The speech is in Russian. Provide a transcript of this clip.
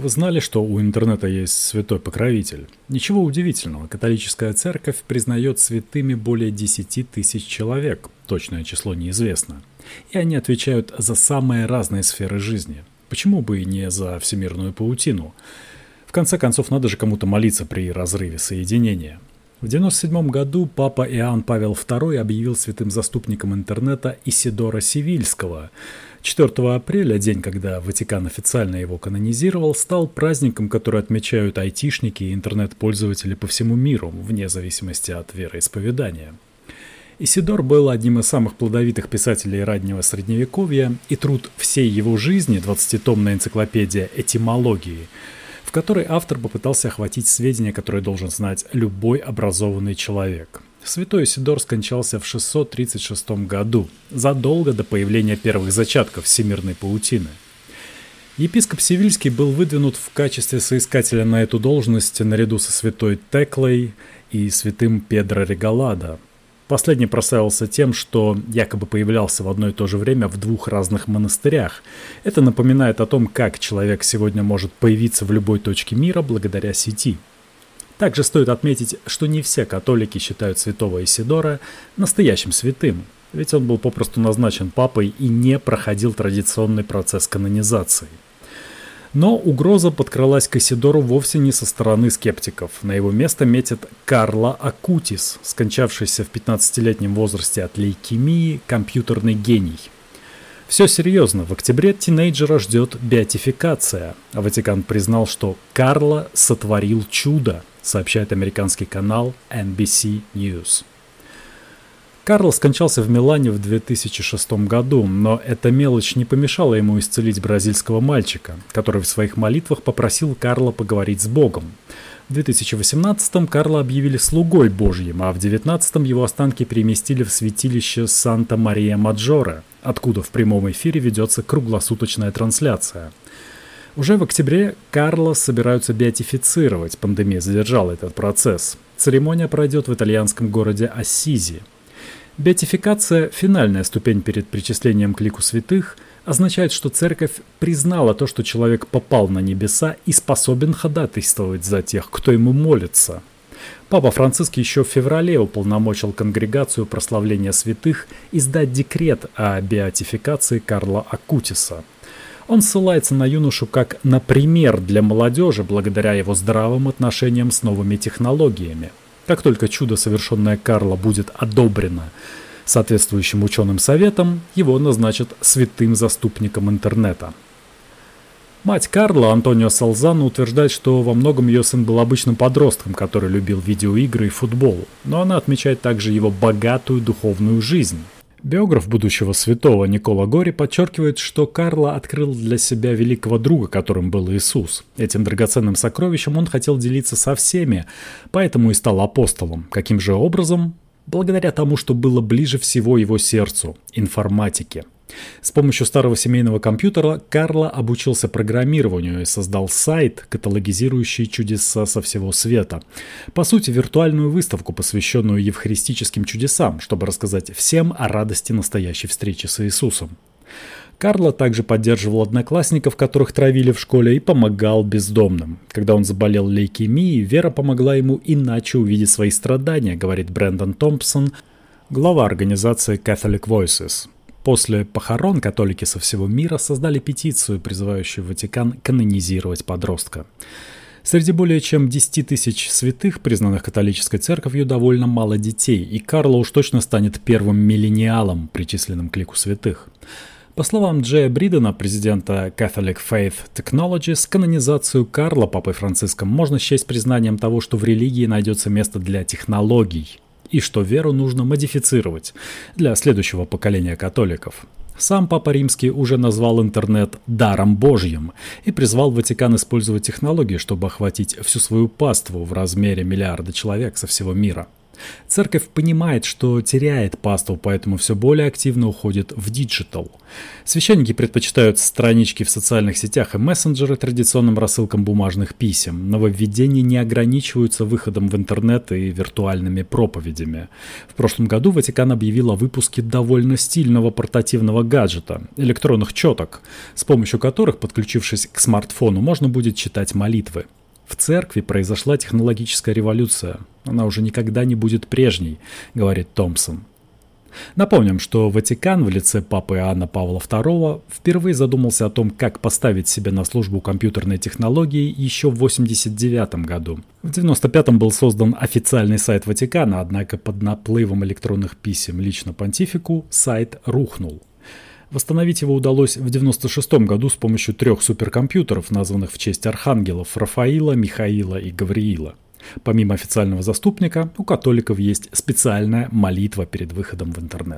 Вы знали, что у интернета есть святой покровитель? Ничего удивительного, католическая церковь признает святыми более 10 тысяч человек, точное число неизвестно. И они отвечают за самые разные сферы жизни. Почему бы и не за всемирную паутину? В конце концов, надо же кому-то молиться при разрыве соединения. В 1997 году папа Иоанн Павел II объявил святым заступником интернета Исидора Сивильского – 4 апреля, день, когда Ватикан официально его канонизировал, стал праздником, который отмечают айтишники и интернет-пользователи по всему миру, вне зависимости от вероисповедания. Исидор был одним из самых плодовитых писателей раннего Средневековья, и труд всей его жизни, 20-томная энциклопедия этимологии, в которой автор попытался охватить сведения, которые должен знать любой образованный человек – Святой Исидор скончался в 636 году, задолго до появления первых зачатков всемирной паутины. Епископ Севильский был выдвинут в качестве соискателя на эту должность наряду со святой Теклой и святым Педро Регалада. Последний прославился тем, что якобы появлялся в одно и то же время в двух разных монастырях. Это напоминает о том, как человек сегодня может появиться в любой точке мира благодаря сети – также стоит отметить, что не все католики считают святого Исидора настоящим святым, ведь он был попросту назначен папой и не проходил традиционный процесс канонизации. Но угроза подкралась к Исидору вовсе не со стороны скептиков. На его место метит Карла Акутис, скончавшийся в 15-летнем возрасте от лейкемии, компьютерный гений. Все серьезно, в октябре тинейджера ждет беатификация, Ватикан признал, что Карла сотворил чудо – сообщает американский канал NBC News. Карл скончался в Милане в 2006 году, но эта мелочь не помешала ему исцелить бразильского мальчика, который в своих молитвах попросил Карла поговорить с Богом. В 2018-м Карла объявили слугой Божьим, а в 2019-м его останки переместили в святилище Санта-Мария-Маджоре, откуда в прямом эфире ведется круглосуточная трансляция – уже в октябре Карло собираются беатифицировать, пандемия задержала этот процесс. Церемония пройдет в итальянском городе Ассизи. Беатификация, финальная ступень перед причислением к лику святых, означает, что церковь признала то, что человек попал на небеса и способен ходатайствовать за тех, кто ему молится. Папа Франциск еще в феврале уполномочил конгрегацию прославления святых издать декрет о беатификации Карла Акутиса – он ссылается на юношу как на пример для молодежи благодаря его здравым отношениям с новыми технологиями. Как только чудо, совершенное Карло, будет одобрено соответствующим ученым советом, его назначат святым заступником интернета. Мать Карла, Антонио Салзан, утверждает, что во многом ее сын был обычным подростком, который любил видеоигры и футбол, но она отмечает также его богатую духовную жизнь. Биограф будущего святого Никола Гори подчеркивает, что Карло открыл для себя великого друга, которым был Иисус. Этим драгоценным сокровищем он хотел делиться со всеми, поэтому и стал апостолом. Каким же образом? Благодаря тому, что было ближе всего его сердцу – информатике. С помощью старого семейного компьютера Карло обучился программированию и создал сайт, каталогизирующий чудеса со всего света. По сути, виртуальную выставку, посвященную евхаристическим чудесам, чтобы рассказать всем о радости настоящей встречи с Иисусом. Карло также поддерживал одноклассников, которых травили в школе, и помогал бездомным. Когда он заболел лейкемией, Вера помогла ему иначе увидеть свои страдания, говорит Брэндон Томпсон, глава организации Catholic Voices. После похорон католики со всего мира создали петицию, призывающую Ватикан канонизировать подростка. Среди более чем 10 тысяч святых, признанных католической церковью, довольно мало детей, и Карло уж точно станет первым миллениалом, причисленным к лику святых. По словам Джея Бридена, президента Catholic Faith Technologies, канонизацию Карла Папой Франциском можно счесть признанием того, что в религии найдется место для технологий – и что веру нужно модифицировать для следующего поколения католиков. Сам Папа Римский уже назвал интернет «даром Божьим» и призвал Ватикан использовать технологии, чтобы охватить всю свою паству в размере миллиарда человек со всего мира – Церковь понимает, что теряет паству, поэтому все более активно уходит в диджитал. Священники предпочитают странички в социальных сетях и мессенджеры традиционным рассылкам бумажных писем. Нововведения не ограничиваются выходом в интернет и виртуальными проповедями. В прошлом году Ватикан объявил о выпуске довольно стильного портативного гаджета – электронных четок, с помощью которых, подключившись к смартфону, можно будет читать молитвы. В церкви произошла технологическая революция. Она уже никогда не будет прежней, говорит Томпсон. Напомним, что Ватикан в лице папы Иоанна Павла II впервые задумался о том, как поставить себя на службу компьютерной технологии еще в 1989 году. В 1995 был создан официальный сайт Ватикана, однако под наплывом электронных писем лично понтифику сайт рухнул. Восстановить его удалось в 1996 году с помощью трех суперкомпьютеров, названных в честь архангелов Рафаила, Михаила и Гавриила. Помимо официального заступника, у католиков есть специальная молитва перед выходом в интернет.